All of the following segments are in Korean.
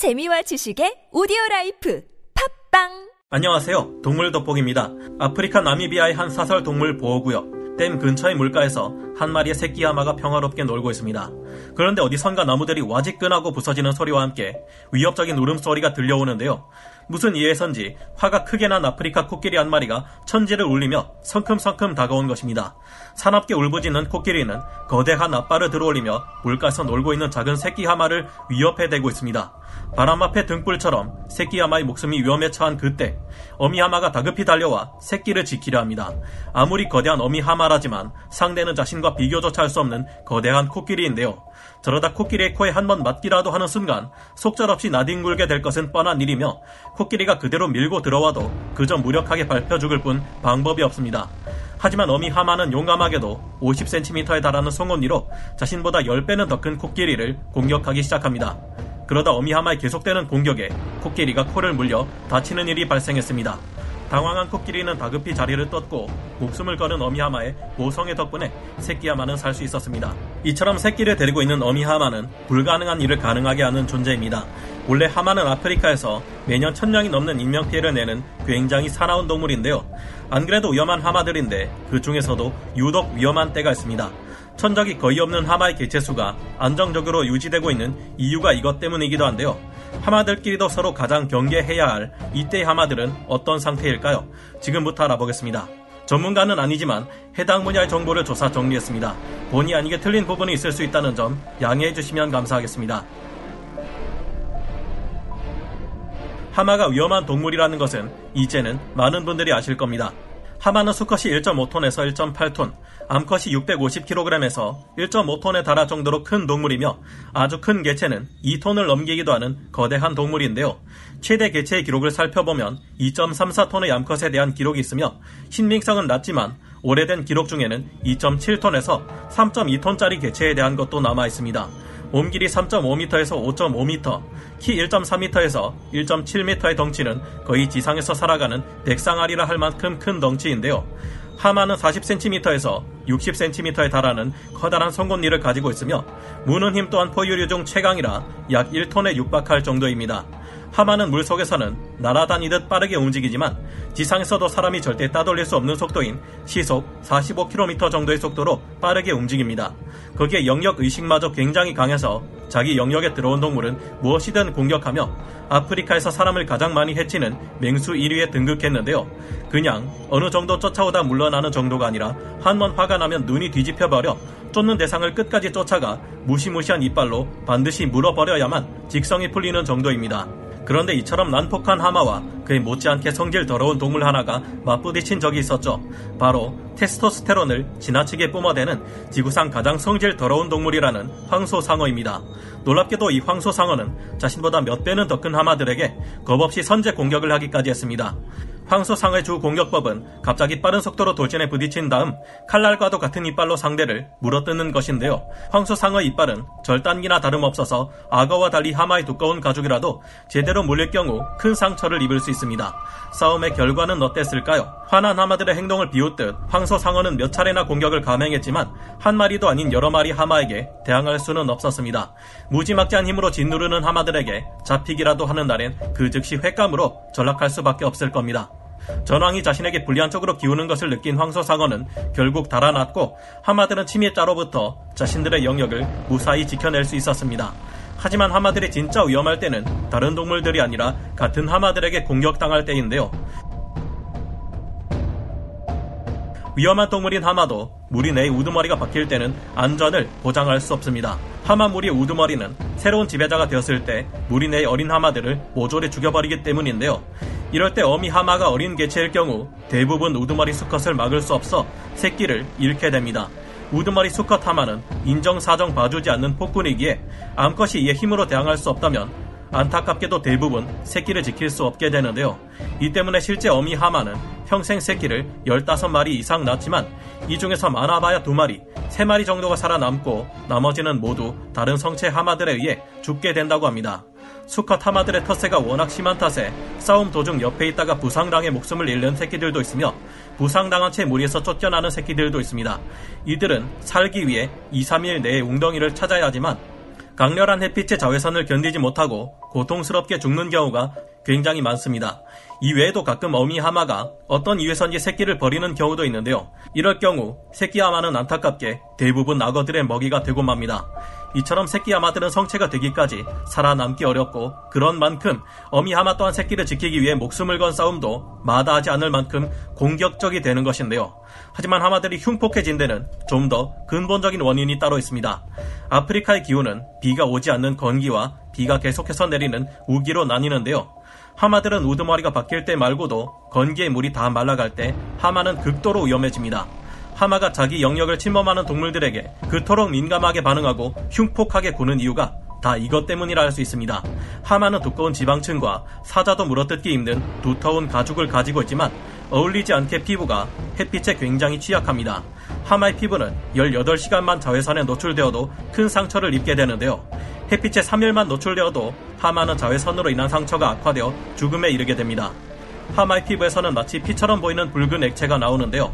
재미와 지식의 오디오 라이프 팟빵 안녕하세요. 동물 돋보기입니다. 아프리카 나미비아의 한 사설 동물 보호구역 댐 근처의 물가에서 한 마리의 새끼 하마가 평화롭게 놀고 있습니다. 그런데 어디선가 나무들이 와지끈하고 부서지는 소리와 함께 위협적인 울음소리가 들려오는데요. 무슨 일에선지 화가 크게 난 아프리카 코끼리 한 마리가 천지를 울리며 성큼성큼 다가온 것입니다. 사납게 울부짖는 코끼리는 거대한 앞발을 들어올리며 물가에서 놀고 있는 작은 새끼 하마를 위협해 대고 있습니다. 바람 앞에 등불처럼 새끼 하마의 목숨이 위험에 처한 그때 어미 하마가 다급히 달려와 새끼를 지키려 합니다. 아무리 거대한 어미 하마라지만 상대는 자신과 비교조차 할 수 없는 거대한 코끼리인데요. 저러다 코끼리의 코에 한 번 맞기라도 하는 순간 속절없이 나뒹굴게 될 것은 뻔한 일이며 코끼리가 그대로 밀고 들어와도 그저 무력하게 밟혀 죽을 뿐 방법이 없습니다. 하지만 어미 하마는 용감하게도 50cm에 달하는 송곳니로 자신보다 10배는 더 큰 코끼리를 공격하기 시작합니다. 그러다 어미 하마의 계속되는 공격에 코끼리가 코를 물려 다치는 일이 발생했습니다. 당황한 코끼리는 다급히 자리를 떴고 목숨을 거는 어미하마의 모성의 덕분에 새끼하마는 살 수 있었습니다. 이처럼 새끼를 데리고 있는 어미하마는 불가능한 일을 가능하게 하는 존재입니다. 원래 하마는 아프리카에서 매년 천 명이 넘는 인명피해를 내는 굉장히 사나운 동물인데요. 안 그래도 위험한 하마들인데 그 중에서도 유독 위험한 때가 있습니다. 천적이 거의 없는 하마의 개체수가 안정적으로 유지되고 있는 이유가 이것 때문이기도 한데요. 하마들끼리도 서로 가장 경계해야 할 이때 하마들은 어떤 상태일까요? 지금부터 알아보겠습니다. 전문가는 아니지만 해당 분야의 정보를 조사 정리했습니다. 본의 아니게 틀린 부분이 있을 수 있다는 점 양해해 주시면 감사하겠습니다. 하마가 위험한 동물이라는 것은 이제는 많은 분들이 아실 겁니다. 하마는 수컷이 1.5톤에서 1.8톤, 암컷이 650kg에서 1.5톤에 달할 정도로 큰 동물이며 아주 큰 개체는 2톤을 넘기기도 하는 거대한 동물인데요. 최대 개체의 기록을 살펴보면 2.34톤의 암컷에 대한 기록이 있으며 신빙성은 낮지만 오래된 기록 중에는 2.7톤에서 3.2톤짜리 개체에 대한 것도 남아 있습니다. 몸 길이 3.5m에서 5.5m, 키 1.4m에서 1.7m의 덩치는 거의 지상에서 살아가는 백상아리라 할 만큼 큰 덩치인데요. 하마는 40cm에서 60cm에 달하는 커다란 송곳니를 가지고 있으며 무는 힘 또한 포유류 중 최강이라 약 1톤에 육박할 정도입니다. 하마는 물속에서는 날아다니듯 빠르게 움직이지만 지상에서도 사람이 절대 따돌릴 수 없는 속도인 시속 45km 정도의 속도로 빠르게 움직입니다. 거기에 영역 의식마저 굉장히 강해서 자기 영역에 들어온 동물은 무엇이든 공격하며 아프리카에서 사람을 가장 많이 해치는 맹수 1위에 등극했는데요. 그냥 어느 정도 쫓아오다 물러나는 정도가 아니라 한 번 화가 나면 눈이 뒤집혀 버려 쫓는 대상을 끝까지 쫓아가 무시무시한 이빨로 반드시 물어버려야만 직성이 풀리는 정도입니다. 그런데 이처럼 난폭한 하마와 그에 못지않게 성질 더러운 동물 하나가 맞부딪힌 적이 있었죠. 바로 테스토스테론을 지나치게 뿜어대는 지구상 가장 성질 더러운 동물이라는 황소상어입니다. 놀랍게도 이 황소상어는 자신보다 몇 배는 더 큰 하마들에게 겁없이 선제 공격을 하기까지 했습니다. 황소상어의 주 공격법은 갑자기 빠른 속도로 돌진에 부딪힌 다음 칼날과도 같은 이빨로 상대를 물어뜯는 것인데요. 황소상어의 이빨은 절단기나 다름없어서 악어와 달리 하마의 두꺼운 가죽이라도 제대로 물릴 경우 큰 상처를 입을 수 있습니다. 싸움의 결과는 어땠을까요? 화난 하마들의 행동을 비웃듯 황소상어는 몇 차례나 공격을 감행했지만 한 마리도 아닌 여러 마리 하마에게 대항할 수는 없었습니다. 무지막지한 힘으로 짓누르는 하마들에게 잡히기라도 하는 날엔 그 즉시 횟감으로 전락할 수밖에 없을 겁니다. 전황이 자신에게 불리한 쪽으로 기우는 것을 느낀 황소상어는 결국 달아났고 하마들은 침입자로부터 자신들의 영역을 무사히 지켜낼 수 있었습니다. 하지만 하마들이 진짜 위험할 때는 다른 동물들이 아니라 같은 하마들에게 공격당할 때인데요. 위험한 동물인 하마도 무리 내의 우두머리가 박힐 때는 안전을 보장할 수 없습니다. 하마 무리의 우두머리는 새로운 지배자가 되었을 때 무리 내의 어린 하마들을 모조리 죽여버리기 때문인데요. 이럴 때 어미 하마가 어린 개체일 경우 대부분 우두머리 수컷을 막을 수 없어 새끼를 잃게 됩니다. 우두머리 수컷 하마는 인정사정 봐주지 않는 폭군이기에 암컷이 이에 힘으로 대항할 수 없다면 안타깝게도 대부분 새끼를 지킬 수 없게 되는데요. 이 때문에 실제 어미 하마는 평생 새끼를 15마리 이상 낳지만 이 중에서 많아봐야 2마리, 3마리 정도가 살아남고 나머지는 모두 다른 성체 하마들에 의해 죽게 된다고 합니다. 수컷 하마들의 텃세가 워낙 심한 탓에 싸움 도중 옆에 있다가 부상당해 목숨을 잃는 새끼들도 있으며 부상당한 채 무리에서 쫓겨나는 새끼들도 있습니다. 이들은 살기 위해 2, 3일 내에 웅덩이를 찾아야 하지만 강렬한 햇빛의 자외선을 견디지 못하고 고통스럽게 죽는 경우가 굉장히 많습니다. 이 외에도 가끔 어미 하마가 어떤 이유에선지 새끼를 버리는 경우도 있는데요. 이럴 경우 새끼 하마는 안타깝게 대부분 악어들의 먹이가 되고 맙니다. 이처럼 새끼 하마들은 성체가 되기까지 살아남기 어렵고 그런 만큼 어미 하마 또한 새끼를 지키기 위해 목숨을 건 싸움도 마다하지 않을 만큼 공격적이 되는 것인데요. 하지만 하마들이 흉폭해진 데는 좀 더 근본적인 원인이 따로 있습니다. 아프리카의 기후는 비가 오지 않는 건기와 비가 계속해서 내리는 우기로 나뉘는데요. 하마들은 우두머리가 바뀔 때 말고도 건기의 물이 다 말라갈 때 하마는 극도로 위험해집니다. 하마가 자기 영역을 침범하는 동물들에게 그토록 민감하게 반응하고 흉폭하게 구는 이유가 다 이것 때문이라 할 수 있습니다. 하마는 두꺼운 지방층과 사자도 물어뜯기 힘든 두터운 가죽을 가지고 있지만 어울리지 않게 피부가 햇빛에 굉장히 취약합니다. 하마의 피부는 18시간만 자외선에 노출되어도 큰 상처를 입게 되는데요. 햇빛에 3일만 노출되어도 하마는 자외선으로 인한 상처가 악화되어 죽음에 이르게 됩니다. 하마의 피부에서는 마치 피처럼 보이는 붉은 액체가 나오는데요.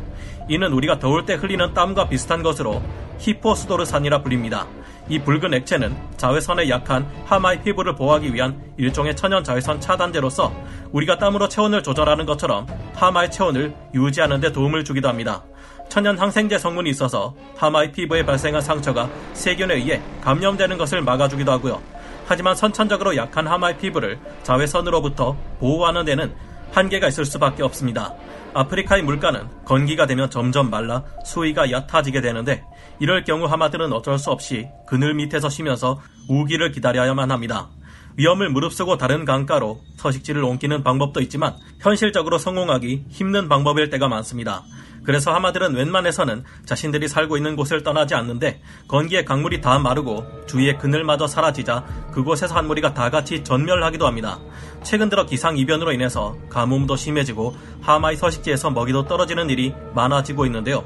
이는 우리가 더울 때 흘리는 땀과 비슷한 것으로 히포스도르산이라 불립니다. 이 붉은 액체는 자외선에 약한 하마의 피부를 보호하기 위한 일종의 천연 자외선 차단제로서 우리가 땀으로 체온을 조절하는 것처럼 하마의 체온을 유지하는 데 도움을 주기도 합니다. 천연 항생제 성분이 있어서 하마의 피부에 발생한 상처가 세균에 의해 감염되는 것을 막아주기도 하고요. 하지만 선천적으로 약한 하마의 피부를 자외선으로부터 보호하는 데는 한계가 있을 수밖에 없습니다. 아프리카의 물가는 건기가 되면 점점 말라 수위가 얕아지게 되는데 이럴 경우 하마들은 어쩔 수 없이 그늘 밑에서 쉬면서 우기를 기다려야만 합니다. 위험을 무릅쓰고 다른 강가로 서식지를 옮기는 방법도 있지만 현실적으로 성공하기 힘든 방법일 때가 많습니다. 그래서 하마들은 웬만해서는 자신들이 살고 있는 곳을 떠나지 않는데 건기에 강물이 다 마르고 주위의 그늘마저 사라지자 그곳에서 한 무리가 다 같이 전멸하기도 합니다. 최근 들어 기상 이변으로 인해서 가뭄도 심해지고 하마의 서식지에서 먹이도 떨어지는 일이 많아지고 있는데요.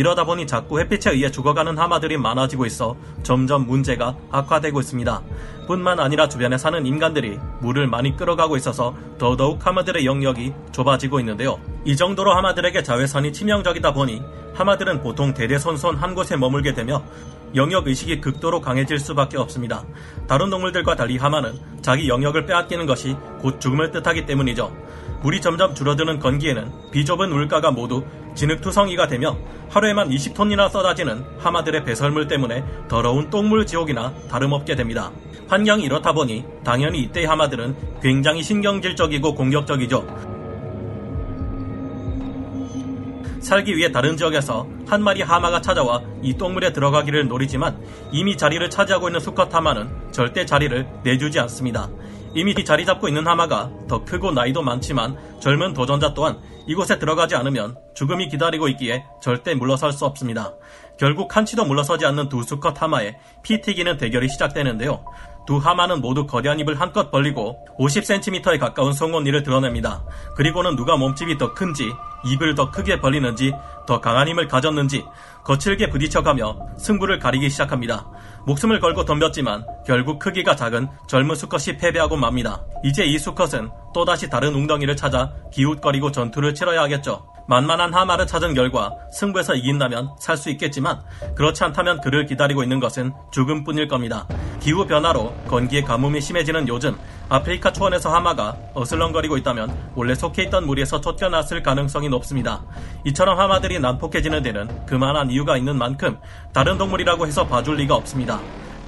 이러다 보니 자꾸 햇빛에 의해 죽어가는 하마들이 많아지고 있어 점점 문제가 악화되고 있습니다. 뿐만 아니라 주변에 사는 인간들이 물을 많이 끌어가고 있어서 더더욱 하마들의 영역이 좁아지고 있는데요. 이 정도로 하마들에게 자외선이 치명적이다 보니 하마들은 보통 대대손손 한 곳에 머물게 되며 영역 의식이 극도로 강해질 수밖에 없습니다. 다른 동물들과 달리 하마는 자기 영역을 빼앗기는 것이 곧 죽음을 뜻하기 때문이죠. 물이 점점 줄어드는 건기에는 비좁은 물가가 모두 진흙투성이가 되며 하루에만 20톤이나 쏟아지는 하마들의 배설물 때문에 더러운 똥물 지옥이나 다름없게 됩니다. 환경이 이렇다 보니 당연히 이때의 하마들은 굉장히 신경질적이고 공격적이죠. 살기 위해 다른 지역에서 한 마리 하마가 찾아와 이 똥물에 들어가기를 노리지만 이미 자리를 차지하고 있는 수컷 하마는 절대 자리를 내주지 않습니다. 이미 자리 잡고 있는 하마가 더 크고 나이도 많지만 젊은 도전자 또한 이곳에 들어가지 않으면 죽음이 기다리고 있기에 절대 물러설 수 없습니다. 결국 한치도 물러서지 않는 두 수컷 하마의 피 튀기는 대결이 시작되는데요. 두 하마는 모두 거대한 입을 한껏 벌리고 50cm에 가까운 송곳니를 드러냅니다. 그리고는 누가 몸집이 더 큰지, 입을 더 크게 벌리는지, 더 강한 힘을 가졌는지 거칠게 부딪혀가며 승부를 가리기 시작합니다. 목숨을 걸고 덤볐지만 결국 크기가 작은 젊은 수컷이 패배하고 맙니다. 이제 이 수컷은 또다시 다른 웅덩이를 찾아 기웃거리고 전투를 치러야 하겠죠. 만만한 하마를 찾은 결과 승부에서 이긴다면 살 수 있겠지만 그렇지 않다면 그를 기다리고 있는 것은 죽음뿐일 겁니다. 기후 변화로 건기의 가뭄이 심해지는 요즘 아프리카 초원에서 하마가 어슬렁거리고 있다면 원래 속해 있던 무리에서 쫓겨났을 가능성이 높습니다. 이처럼 하마들이 난폭해지는 데는 그만한 이유가 있는 만큼 다른 동물이라고 해서 봐줄 리가 없습니다.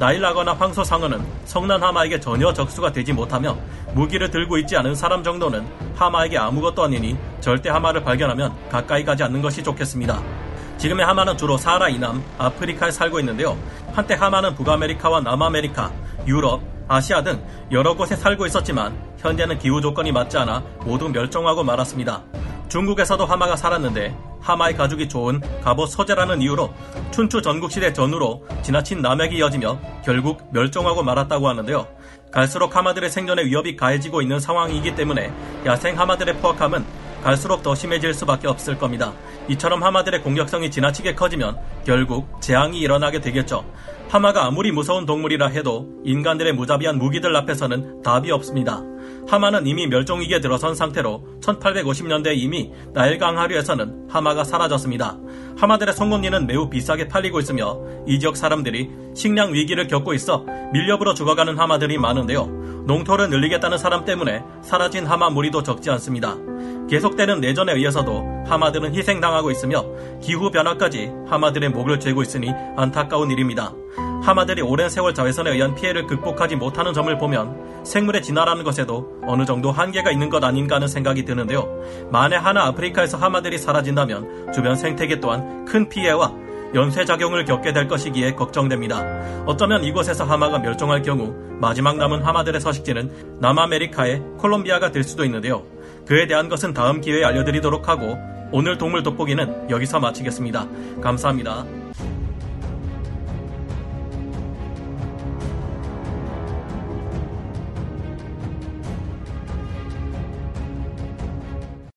나일라거나 황소상어는 성난 하마에게 전혀 적수가 되지 못하며 무기를 들고 있지 않은 사람 정도는 하마에게 아무것도 아니니 절대 하마를 발견하면 가까이 가지 않는 것이 좋겠습니다. 지금의 하마는 주로 사하라 이남 아프리카에 살고 있는데요. 한때 하마는 북아메리카와 남아메리카, 유럽, 아시아 등 여러 곳에 살고 있었지만 현재는 기후 조건이 맞지 않아 모두 멸종하고 말았습니다. 중국에서도 하마가 살았는데 하마의 가죽이 좋은 갑옷 소재라는 이유로 춘추 전국시대 전후로 지나친 남획이 이어지며 결국 멸종하고 말았다고 하는데요. 갈수록 하마들의 생존에 위협이 가해지고 있는 상황이기 때문에 야생 하마들의 포악함은 갈수록 더 심해질 수밖에 없을 겁니다. 이처럼 하마들의 공격성이 지나치게 커지면 결국 재앙이 일어나게 되겠죠. 하마가 아무리 무서운 동물이라 해도 인간들의 무자비한 무기들 앞에서는 답이 없습니다. 하마는 이미 멸종위기에 들어선 상태로 1850년대에 이미 나일강 하류에서는 하마가 사라졌습니다. 하마들의 송곳니는 매우 비싸게 팔리고 있으며 이 지역 사람들이 식량 위기를 겪고 있어 밀렵으로 죽어가는 하마들이 많은데요. 농토를 늘리겠다는 사람 때문에 사라진 하마 무리도 적지 않습니다. 계속되는 내전에 의해서도 하마들은 희생당하고 있으며 기후 변화까지 하마들의 목을 죄고 있으니 안타까운 일입니다. 하마들이 오랜 세월 자외선에 의한 피해를 극복하지 못하는 점을 보면 생물의 진화라는 것에도 어느 정도 한계가 있는 것 아닌가 하는 생각이 드는데요. 만에 하나 아프리카에서 하마들이 사라진다면 주변 생태계 또한 큰 피해와 연쇄작용을 겪게 될 것이기에 걱정됩니다. 어쩌면 이곳에서 하마가 멸종할 경우 마지막 남은 하마들의 서식지는 남아메리카의 콜롬비아가 될 수도 있는데요. 그에 대한 것은 다음 기회에 알려드리도록 하고 오늘 동물 돋보기는 여기서 마치겠습니다. 감사합니다.